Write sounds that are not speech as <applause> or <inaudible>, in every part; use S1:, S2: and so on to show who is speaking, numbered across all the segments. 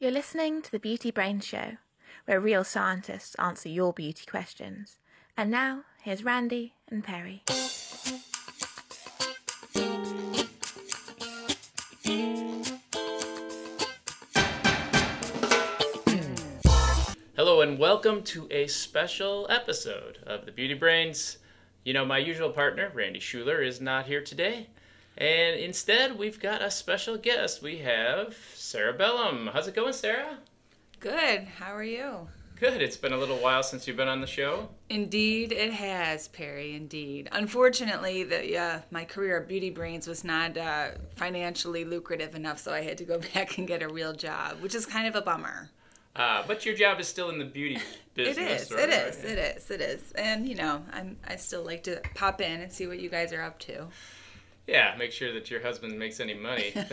S1: You're listening to the Beauty Brain Show, where real scientists answer your beauty questions. And now, here's Randy and Perry.
S2: Hello and welcome to a special episode of the Beauty Brains. You know, my usual partner, Randy Schueller, is not here today. And instead, we've got a special guest. We have Sarah Bellum. How's it going, Sarah?
S3: Good. How are you?
S2: Good. It's been a little while since you've been on the show.
S3: Indeed, it has, Perry. Indeed. Unfortunately, the uh, my career at Beauty Brains was not uh, financially lucrative enough, so I had to go <laughs> back and get a real job, which is kind of a bummer.
S2: Uh, but your job is still in the beauty <laughs> business.
S3: It is.
S2: right?
S3: It is. It is. It is. And you know, I'm I still like to pop in and see what you guys are up to.
S2: Yeah, make sure that your husband makes any money. <laughs>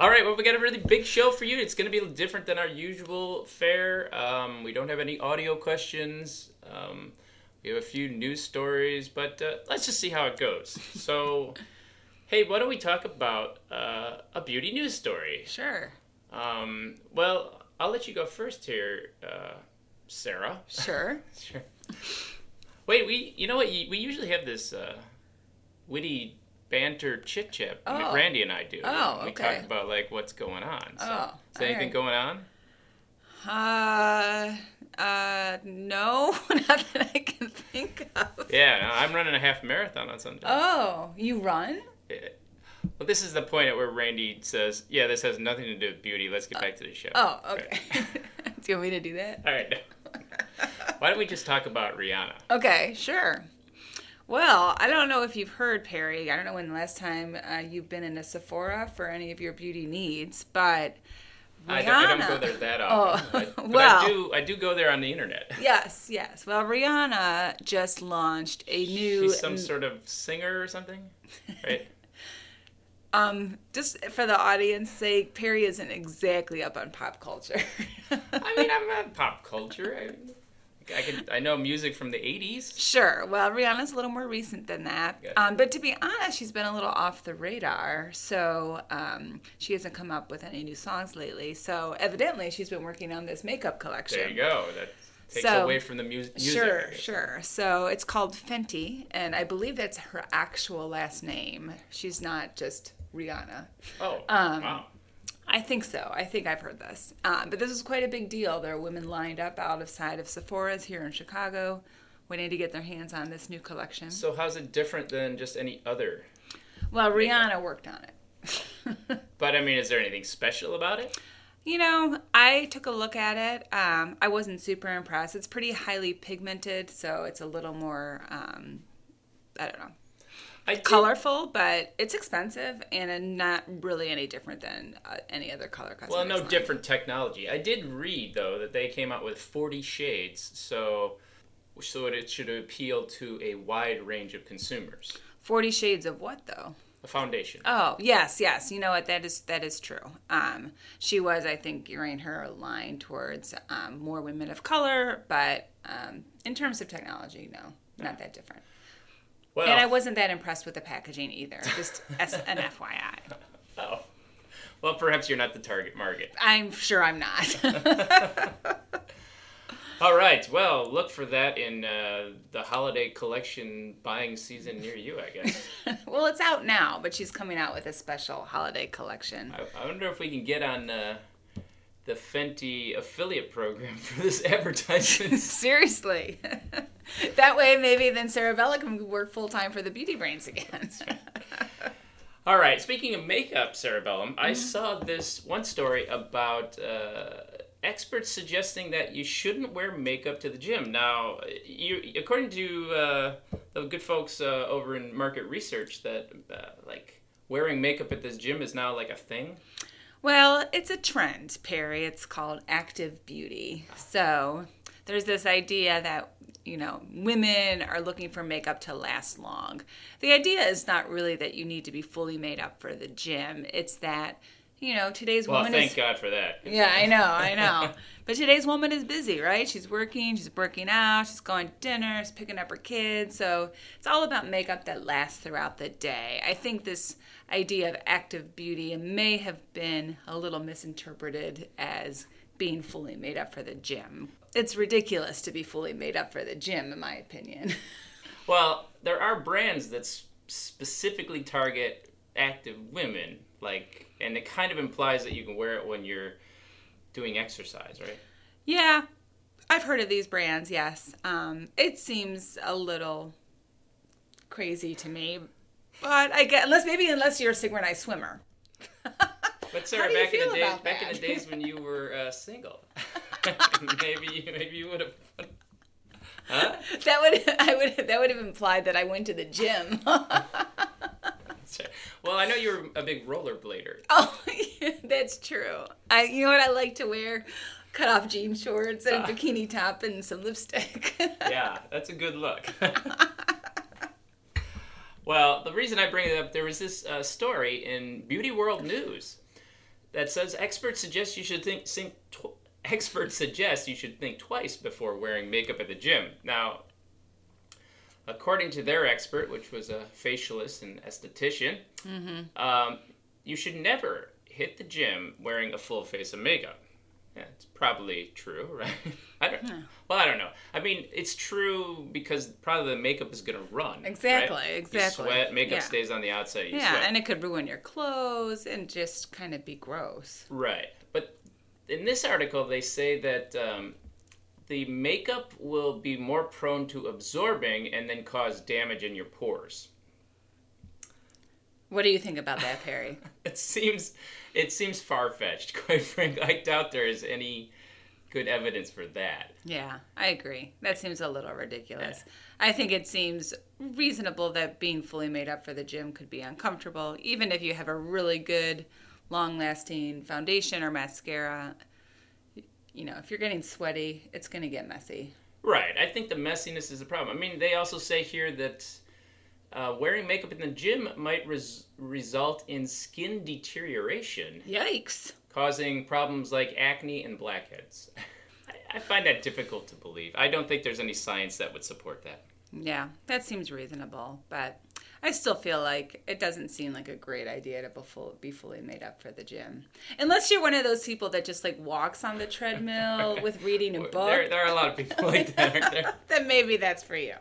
S2: All right, well, we got a really big show for you. It's going to be different than our usual fare. Um, we don't have any audio questions. Um, we have a few news stories, but uh, let's just see how it goes. So, <laughs> hey, why don't we talk about uh, a beauty news story?
S3: Sure.
S2: Um, well, I'll let you go first here, uh, Sarah.
S3: Sure. <laughs>
S2: Sure. Wait, we you know what? We usually have this uh, witty banter chit chat.
S3: Oh.
S2: Randy and I do.
S3: Oh,
S2: We
S3: okay.
S2: talk about like what's going on. So,
S3: Oh,
S2: is anything
S3: alright.
S2: going on?
S3: Uh, uh, no, <laughs> not that I can think of.
S2: Yeah, no, I'm running a half marathon on Sunday.
S3: Oh, you run?
S2: Yeah. Well, this is the point at where Randy says, "Yeah, this has nothing to do with beauty. Let's get back to the show."
S3: Oh,
S2: Right.
S3: okay. <laughs> Do you want me to do that?
S2: All right. <laughs> Why don't we just talk about Rihanna?
S3: Okay, sure. Well, I don't know if you've heard, Perry. I don't know when the last time uh, you've been in a Sephora for any of your beauty needs, but Rihanna.
S2: I don't, I don't go there that often.
S3: Oh,
S2: I- <laughs> but
S3: well.
S2: I do. I do go there on the internet.
S3: Yes, yes. Well, Rihanna just launched a new.
S2: She's some sort of singer or something, right? <laughs> <laughs>
S3: um, just for the audience sake, Perry isn't exactly up on pop culture.
S2: I mean, I'm not pop culture. I, I can. I know music from the '80s.
S3: Sure. Well, Rihanna's a little more recent than that. Um, but to be honest, she's been a little off the radar. So um, she hasn't come up with any new songs lately. So evidently, she's been working on this makeup collection.
S2: There you go. That takes
S3: So-
S2: away from the mu- music.
S3: Sure, sure. So it's called Fenty, and I believe that's her actual last name. She's not just Rihanna.
S2: Oh,
S3: Um,
S2: wow.
S3: I think so. I think I've heard this. Um, but this is quite a big deal. There are women lined up out of side of Sephora's here in Chicago, waiting to get their hands on this new collection.
S2: So how's it different than just any other?
S3: Well, Rihanna worked on it. <laughs>
S2: But I mean, is there anything special about it?
S3: you know, I took a look at it. Um, I wasn't super impressed. It's pretty highly pigmented, so it's a little more, um, I don't know,
S2: I did-
S3: colorful, but it's expensive and not really any different than uh, any other color cosmetics.
S2: Well, no
S3: line.
S2: different technology. I did read though that they came out with 40 shades, so so it should appeal to a wide range of consumers.
S3: Forty Shades of what though?
S2: A foundation.
S3: Oh yes, yes. You know what? That is that is true. Um, she was, I think, gearing her line towards um, more women of color, but um, in terms of technology, no, not that different.
S2: Well,
S3: And I wasn't that impressed with the packaging either. Just as an <laughs> FYI.
S2: oh. Well, perhaps you're not the target market.
S3: I'm sure I'm not. <laughs>
S2: All right. Well, look for that in uh, the holiday collection buying season near you, I guess. <laughs>
S3: well, it's out now, but she's coming out with a special holiday collection.
S2: I, I wonder if we can get on uh, the Fenty affiliate program <laughs> for this advertisement. <laughs>
S3: Seriously. <laughs> that way, maybe then Sarah Bella can work full time for the Beauty Brains again.
S2: All right. Speaking of makeup, Sarah Bellum, I
S3: Mm-hmm. saw
S2: saw this one story about uh, experts suggesting that you shouldn't wear makeup to the gym. Now, you, according to uh, the good folks uh, over in market research, that uh, like wearing makeup at this gym is now like a thing.
S3: Well, it's a trend, Perry. It's called active beauty. So there's this idea that, you know, women are looking for makeup to last long. The idea is not really that you need to be fully made up for the gym, it's that you know, today's
S2: Well,
S3: woman
S2: thank
S3: is.
S2: God for that.
S3: Yeah, I know, I <laughs> know. but today's woman is busy, right? She's working, she's working out, she's going to dinner, she's picking up her kids. So it's all about makeup that lasts throughout the day. I think this idea of active beauty may have been a little misinterpreted as being fully made up for the gym. It's ridiculous to be fully made up for the gym, in my opinion. <laughs>
S2: Well, there are brands that specifically target active women, like, and it kind of implies that you can wear it when you're doing exercise, right?
S3: yeah, I've heard of these brands, yes. Um, it seems a little crazy to me. But I get unless maybe unless you're a synchronized swimmer. <laughs>
S2: But Sarah, back in the days, back in the days when you <laughs> were uh, single, maybe <laughs> maybe you would have. Huh?
S3: That would I would that would have implied that I went to the gym.
S2: Well, I know you're a big rollerblader.
S3: oh, <laughs> that's true. I you know what I like to wear? Cut off jean shorts and a bikini top and some lipstick. <laughs>
S2: Yeah, that's a good look. well, the reason I bring it up, there was this uh, story in Beauty World News that says experts suggest you should think, think tw- experts suggest you should think twice before wearing makeup at the gym. Now, according to their expert, which was a facialist and esthetician, um, you should never hit the gym wearing a full face of makeup. Yeah, it's probably true, <laughs> right? I don't. Well, I don't know. I mean, it's true because probably the makeup is gonna run.
S3: Exactly,
S2: right?
S3: exactly.
S2: You sweat. Makeup
S3: Yeah.
S2: stays on the outside. You
S3: yeah,
S2: sweat.
S3: and it could ruin your clothes and just kind of be gross.
S2: Right. But in this article, they say that um, the makeup will be more prone to absorbing and then cause damage in your pores.
S3: What do you think about that, Perry? <laughs>
S2: It seems it seems far fetched, <laughs> quite frankly. I doubt there is any good evidence for that.
S3: Yeah, I agree. That seems a little ridiculous. I think it seems reasonable that being fully made up for the gym could be uncomfortable, even if you have a really good, long lasting foundation or mascara. You know, if you're getting sweaty, it's going to get messy.
S2: Right. I think the messiness is the problem. I mean, they also say here that uh, wearing makeup in the gym might res- result in skin deterioration,
S3: Yikes.
S2: causing problems like acne and blackheads. <laughs> I, I find that difficult to believe. I don't think there's any science that would support that.
S3: Yeah, that seems reasonable, but I still feel like it doesn't seem like a great idea to be, full, be fully made up for the gym. Unless you're one of those people that just like walks on the treadmill <laughs> with reading a book,
S2: There, there are a lot of people like that, aren't there? <laughs>
S3: then maybe that's for you.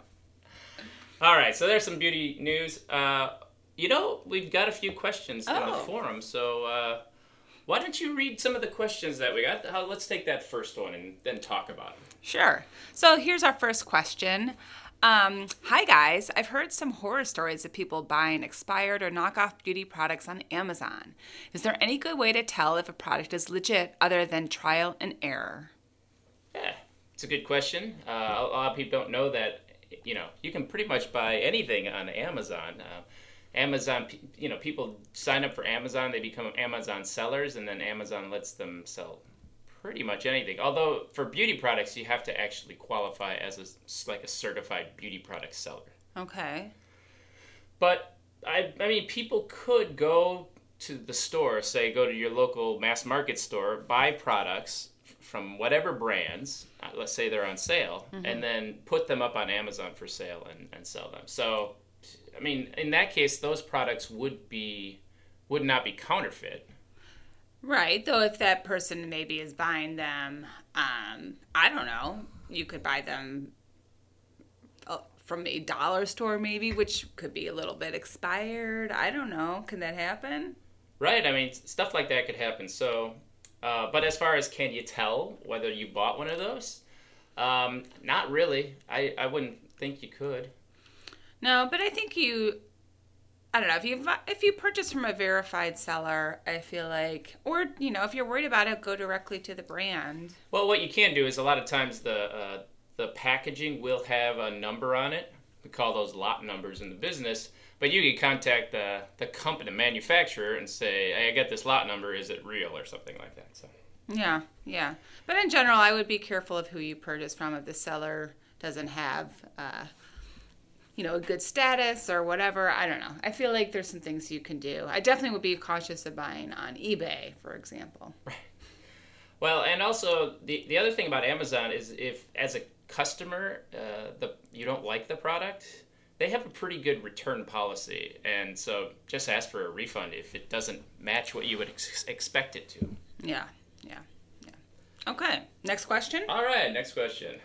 S2: All right, so there's some beauty news. Uh, you know, we've got a few questions in the
S3: Oh.
S2: forum, so uh, why don't you read some of the questions that we got? Let's take that first one and then talk about it.
S3: Sure. So here's our first question. Um, Hi guys, I've heard some horror stories of people buying expired or knockoff beauty products on Amazon. Is there any good way to tell if a product is legit other than trial and error?
S2: Yeah, it's a good question. Uh, a lot of people don't know that. You know, you can pretty much buy anything on Amazon. Uh, Amazon, you know, people sign up for Amazon, they become Amazon sellers, and then Amazon lets them sell pretty much anything. Although for beauty products, you have to actually qualify as a like a certified beauty product seller.
S3: Okay.
S2: But I, I mean, people could go to the store, say, go to your local mass market store, buy products from whatever brands, uh, let's say they're on sale, and then put them up on Amazon for sale and, and sell them. So, I mean, in that case, those products would be would not be counterfeit.
S3: Right. Though if that person maybe is buying them, um, I don't know, you could buy them uh, from a dollar store maybe, which could be a little bit expired. I don't know. Can that happen?
S2: Right. I mean, stuff like that could happen. So, uh, but as far as can you tell whether you bought one of those? Um, not really. I, I wouldn't think you could.
S3: No, but I think you. I don't know if you if you purchase from a verified seller, I feel like, or you know, if you're worried about it, go directly to the brand.
S2: Well, what you can do is a lot of times the uh, the packaging will have a number on it. We call those lot numbers in the business. But you can contact the the company, the manufacturer, and say, "Hey, I got this lot number. Is it real or something like that?" So.
S3: Yeah, yeah. But in general, I would be careful of who you purchase from if the seller doesn't have uh, you know, a good status or whatever. I don't know. I feel like there's some things you can do. I definitely would be cautious of buying on eBay, for example. Right. <laughs>
S2: Well, and also the the other thing about Amazon is if as a customer, uh, the you don't like the product, they have a pretty good return policy, and so just ask for a refund if it doesn't match what you would ex- expect it to.
S3: Yeah, yeah, yeah. Okay, next question.
S2: All right, next question.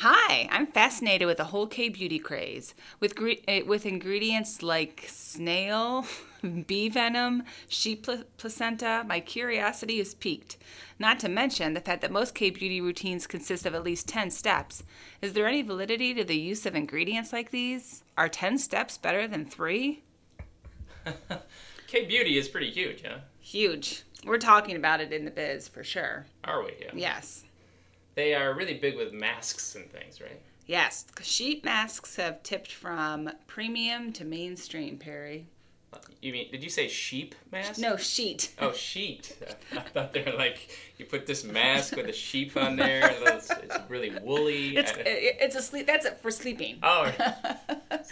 S3: Hi, I'm fascinated with the whole K beauty craze. With gre- eh, with ingredients like snail, <laughs> bee venom, sheep pl- placenta, my curiosity is piqued. Not to mention the fact that most K beauty routines consist of at least 10 steps. Is there any validity to the use of ingredients like these? Are 10 steps better than 3?
S2: K beauty is pretty huge, huh?
S3: Huge. We're talking about it in the biz for sure.
S2: Are we? Yeah.
S3: Yes.
S2: They are really big with masks and things, right?
S3: Yes, sheet masks have tipped from premium to mainstream, Perry.
S2: You mean? Did you say sheep mask?
S3: No, sheet.
S2: Oh, sheet. <laughs> I thought they were like you put this mask with a sheep on there. It's, it's really woolly.
S3: It's it's a sleep. That's it for sleeping.
S2: oh.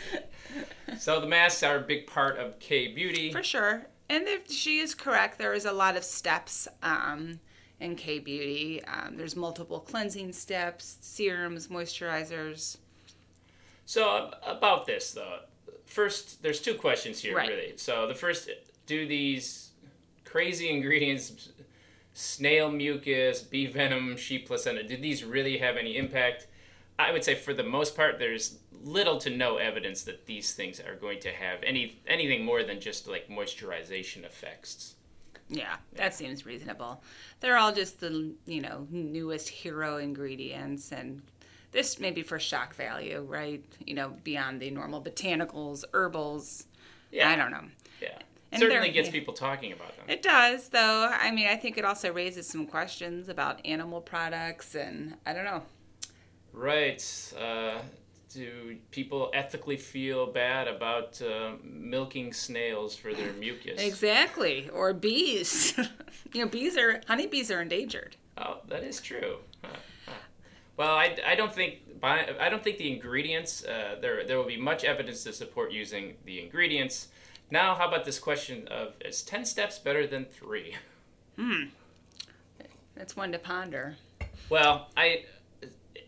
S2: <laughs> so the masks are a big part of K beauty.
S3: For sure. And if she is correct, there is a lot of steps um, in K beauty. Um, there's multiple cleansing steps, serums, moisturizers.
S2: So about this though, first there's two questions here
S3: Right.
S2: really. So the first, do these crazy <laughs> ingredients, snail mucus, bee venom, sheep placenta, do these really have any impact? I would say for the most part, there's little to no evidence that these things are going to have any anything more than just like moisturization effects.
S3: Yeah, that seems reasonable. They're all just the you know newest hero ingredients, and this may be for shock value, right? You know, beyond the normal botanicals, herbals.
S2: Yeah,
S3: I don't know.
S2: Yeah,
S3: And
S2: certainly gets
S3: yeah.
S2: people talking about them.
S3: It does, though. I mean, I think it also raises some questions about animal products, and I don't know.
S2: Right. Uh, do people ethically feel bad about uh, milking snails for their mucus?
S3: Exactly, or bees. <laughs> you know, bees are honeybees are endangered.
S2: Oh, that is true. Huh, huh. Well, I, I don't think I don't think the ingredients uh, there there will be much evidence to support using the ingredients. Now, how about this question of is ten steps better than three?
S3: Hmm, That's one to ponder.
S2: Well, I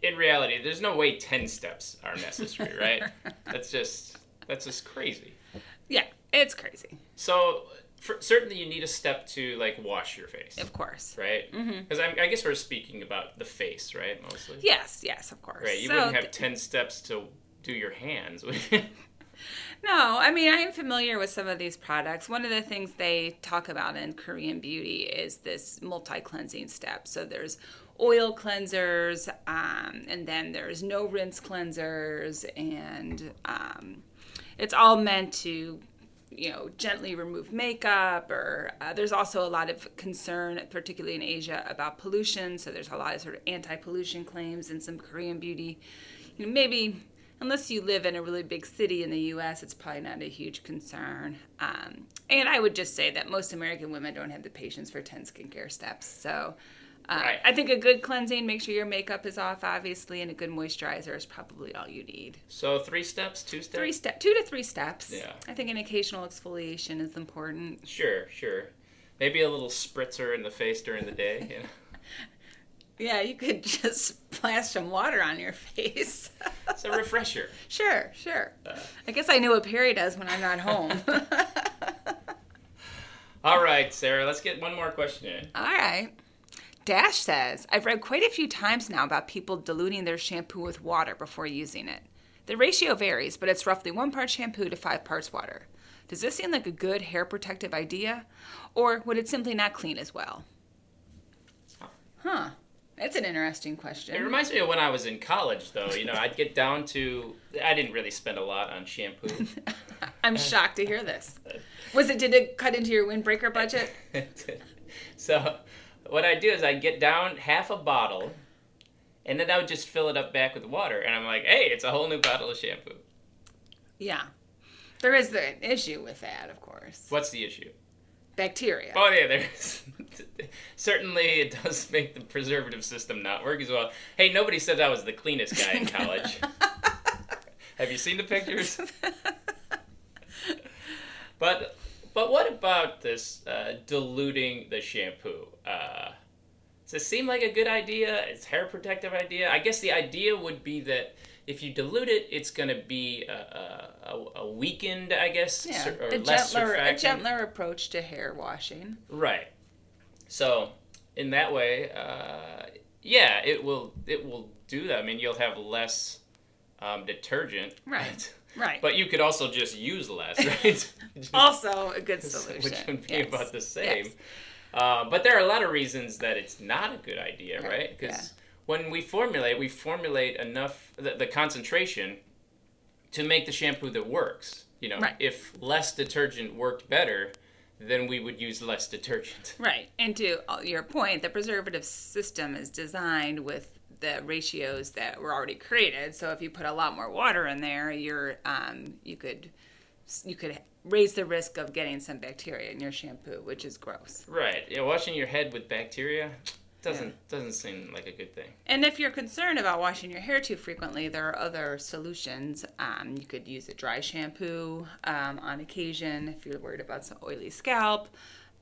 S2: in reality, there's no way ten steps are necessary, <laughs> right? that's just that's just crazy.
S3: Yeah, it's crazy,
S2: So for, certainly you need a step to like wash your face,
S3: of course.
S2: right? Mm-hmm. Because I, I guess we're speaking about the face, right? Mostly.
S3: Yes, yes, of course.
S2: Right. You
S3: So
S2: wouldn't have
S3: th-
S2: ten steps to do your hands. <laughs>
S3: No, I mean, I am familiar with some of these products. One of the things they talk about in Korean beauty is this multi cleansing step. So there's oil cleansers, um, and then there's no rinse cleansers, and um, it's all meant to you know gently remove makeup or uh, there's also a lot of concern particularly in asia about pollution so there's a lot of sort of anti-pollution claims in some korean beauty. You know maybe unless you live in a really big city in the us it's probably not a huge concern um, and i would just say that most american women don't have the patience for 10 skincare steps so uh,
S2: Right.
S3: I think a good cleansing, make sure your makeup is off, obviously, and a good moisturizer is probably all you need.
S2: so three steps, two steps.
S3: Three step, two to three steps.
S2: Yeah.
S3: I think an occasional exfoliation is important.
S2: Sure, sure. Maybe a little spritzer in the face during the day. You know? <laughs> <laughs>
S3: Yeah, you could just splash some water on your <laughs> face.
S2: It's a refresher.
S3: sure, sure. I guess I know what Perry does when I'm not home.
S2: All right, Sarah. Let's get one more question in.
S3: All right. Dash says, I've read quite a few times now about people diluting their shampoo with water before using it. The ratio varies, but it's roughly one part shampoo to five parts water. Does this seem like a good hair protective idea? Or would it simply not clean as well? Huh. That's an interesting question.
S2: It reminds me of when I was in college, though. You know, I'd get down to. I didn't really spend a lot on shampoo. <laughs>
S3: I'm shocked to hear this. <laughs> Was it, did it cut into your windbreaker budget? <laughs>
S2: so, what I do is I get down half a bottle, and then I would just fill it up back with water, and I'm like, hey, it's a whole new bottle of shampoo.
S3: Yeah. There is the issue with that, of course.
S2: What's the issue?
S3: Bacteria.
S2: Oh yeah, there's <laughs> certainly it does make the preservative system not work as well. Hey, nobody said I was the cleanest guy in college. <laughs> Have you seen the pictures? <laughs> but but what about this uh, diluting the shampoo? Uh, does it seem like a good idea? It's hair protective idea. I guess the idea would be that if you dilute it, it's going to be a, a, a, weakened, I guess,
S3: Yeah,
S2: sur- or
S3: a
S2: less
S3: gentler, a gentler approach to hair washing.
S2: Right. So in that way, uh, yeah, it will it will do that. I mean, you'll have less um, detergent.
S3: Right. <laughs> Right.
S2: But you could also just use less, <laughs> right?
S3: also a good solution.
S2: Which would be
S3: Yes.
S2: about the same.
S3: Yes.
S2: Uh, but there are a lot of reasons that it's not a good idea,
S3: Right,
S2: right? Because
S3: yeah.
S2: when we formulate, we formulate enough the, the concentration to make the shampoo that works. You know,
S3: Right.
S2: if less detergent worked better, then we would use less detergent.
S3: Right. And to uh, your point, the preservative system is designed with the ratios that were already created. So if you put a lot more water in there, you're um, you could you could raise the risk of getting some bacteria in your shampoo, which is gross.
S2: Right. Yeah, washing your head with bacteria doesn't doesn't seem like a good thing.
S3: And if you're concerned about washing your hair too frequently, there are other solutions. Um, you could use a dry shampoo um, on occasion if you're worried about some oily scalp.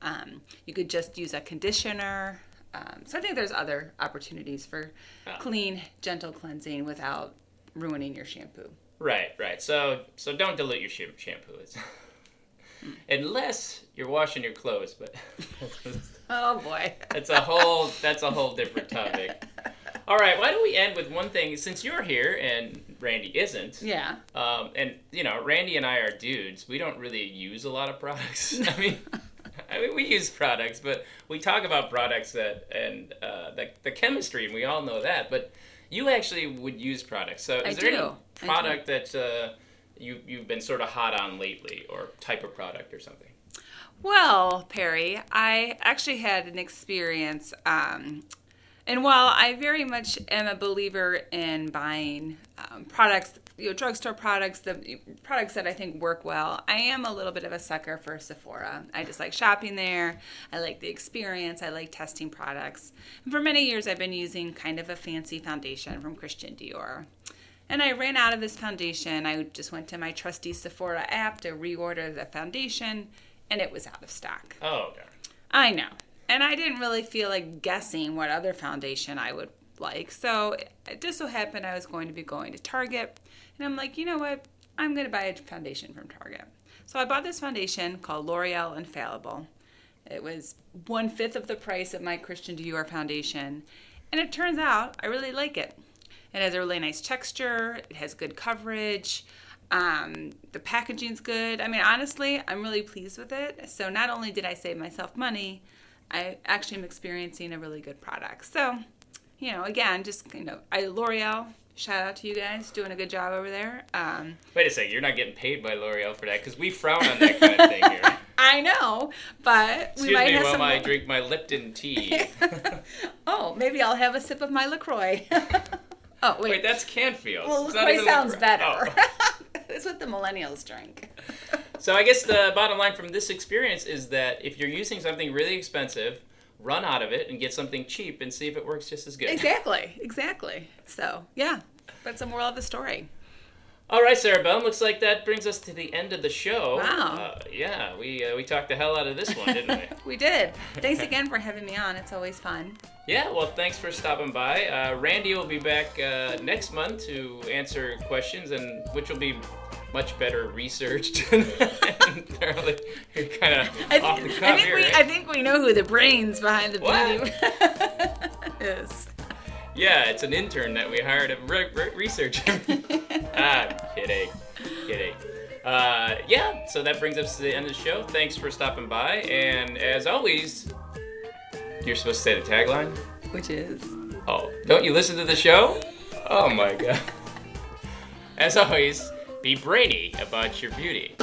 S3: Um, you could just use a conditioner. Um, so I think there's other opportunities for clean, gentle cleansing without ruining your shampoo.
S2: Right, right. So so don't dilute your sham- shampoo. It's <laughs> unless you're washing your clothes, but <laughs>
S3: Oh boy. <laughs>
S2: that's a whole that's a whole different topic. All right, why don't we end with one thing? Since you're here and Randy isn't,
S3: yeah.
S2: um, and you know Randy and I are dudes, we don't really use a lot of products. I mean, I mean we use products, but we talk about products that and uh, the the chemistry, and we all know that. But you actually would use products. So
S3: I
S2: is there
S3: do.
S2: Any product that uh, you you've been sort of hot on lately, or type of product or something?
S3: Well, Perry, I actually had an experience. Um, and while I very much am a believer in buying um, products, you know, drugstore products, the products that I think work well, I am a little bit of a sucker for Sephora. I just like shopping there. I like the experience. I like testing products. And for many years, I've been using kind of a fancy foundation from Christian Dior. And I ran out of this foundation. I just went to my trusty Sephora app to reorder the foundation, and it was out of stock.
S2: Oh, darn.
S3: I know. And I didn't really feel like guessing what other foundation I would like. So it just so happened I was going to be going to Target. And I'm like, you know what? I'm going to buy a foundation from Target. So I bought this foundation called L'Oreal Infallible. It was one fifth of the price of my Christian Dior foundation. And it turns out I really like it. It has a really nice texture, it has good coverage. Um, the packaging's good. I mean, honestly, I'm really pleased with it. So not only did I save myself money, I actually am experiencing a really good product. So, you know, again, just you know, I L'Oreal. Shout out to you guys, doing a good job over there. Um,
S2: Wait a second, you're not getting paid by L'Oreal for that because we frown on that kind of thing here. <laughs>
S3: I know, but we
S2: Excuse
S3: might
S2: me
S3: have
S2: while
S3: some.
S2: I drink my Lipton tea. <laughs>
S3: oh, maybe I'll have a sip of my LaCroix. <laughs> oh wait,
S2: Wait, that's Canfield.
S3: well, LaCroix sounds
S2: LaCroix.
S3: better.
S2: Oh.
S3: That's what the millennials drink.
S2: So I guess the bottom line from this experience is that if you're using something really expensive, run out of it and get something cheap and see if it works just as good.
S3: Exactly, exactly. So yeah, that's the moral of the story.
S2: All right, Sarah Bell. Looks like that brings us to the end of the show.
S3: Wow.
S2: Uh, yeah, we uh, we talked the hell out of this one, didn't we? <laughs>
S3: We did. Thanks again for having me on. It's always fun.
S2: Yeah, well, thanks for stopping by. Uh, Randy will be back uh, next month to answer questions, and which will be much better researched and <laughs> thoroughly kind of
S3: I,
S2: off the cuff
S3: I think
S2: here.
S3: we
S2: right?
S3: I think we know who the brains behind the
S2: What?
S3: beauty <laughs> is.
S2: Yeah, it's an intern that we hired to re- re- research him. <laughs> ah, kidding, kidding. Uh, yeah, so that brings us to the end of the show. Thanks for stopping by, and as always, you're supposed to say the tagline.
S3: Which is
S2: Oh, don't you listen to the show? Oh my god. As always, be brainy about your beauty.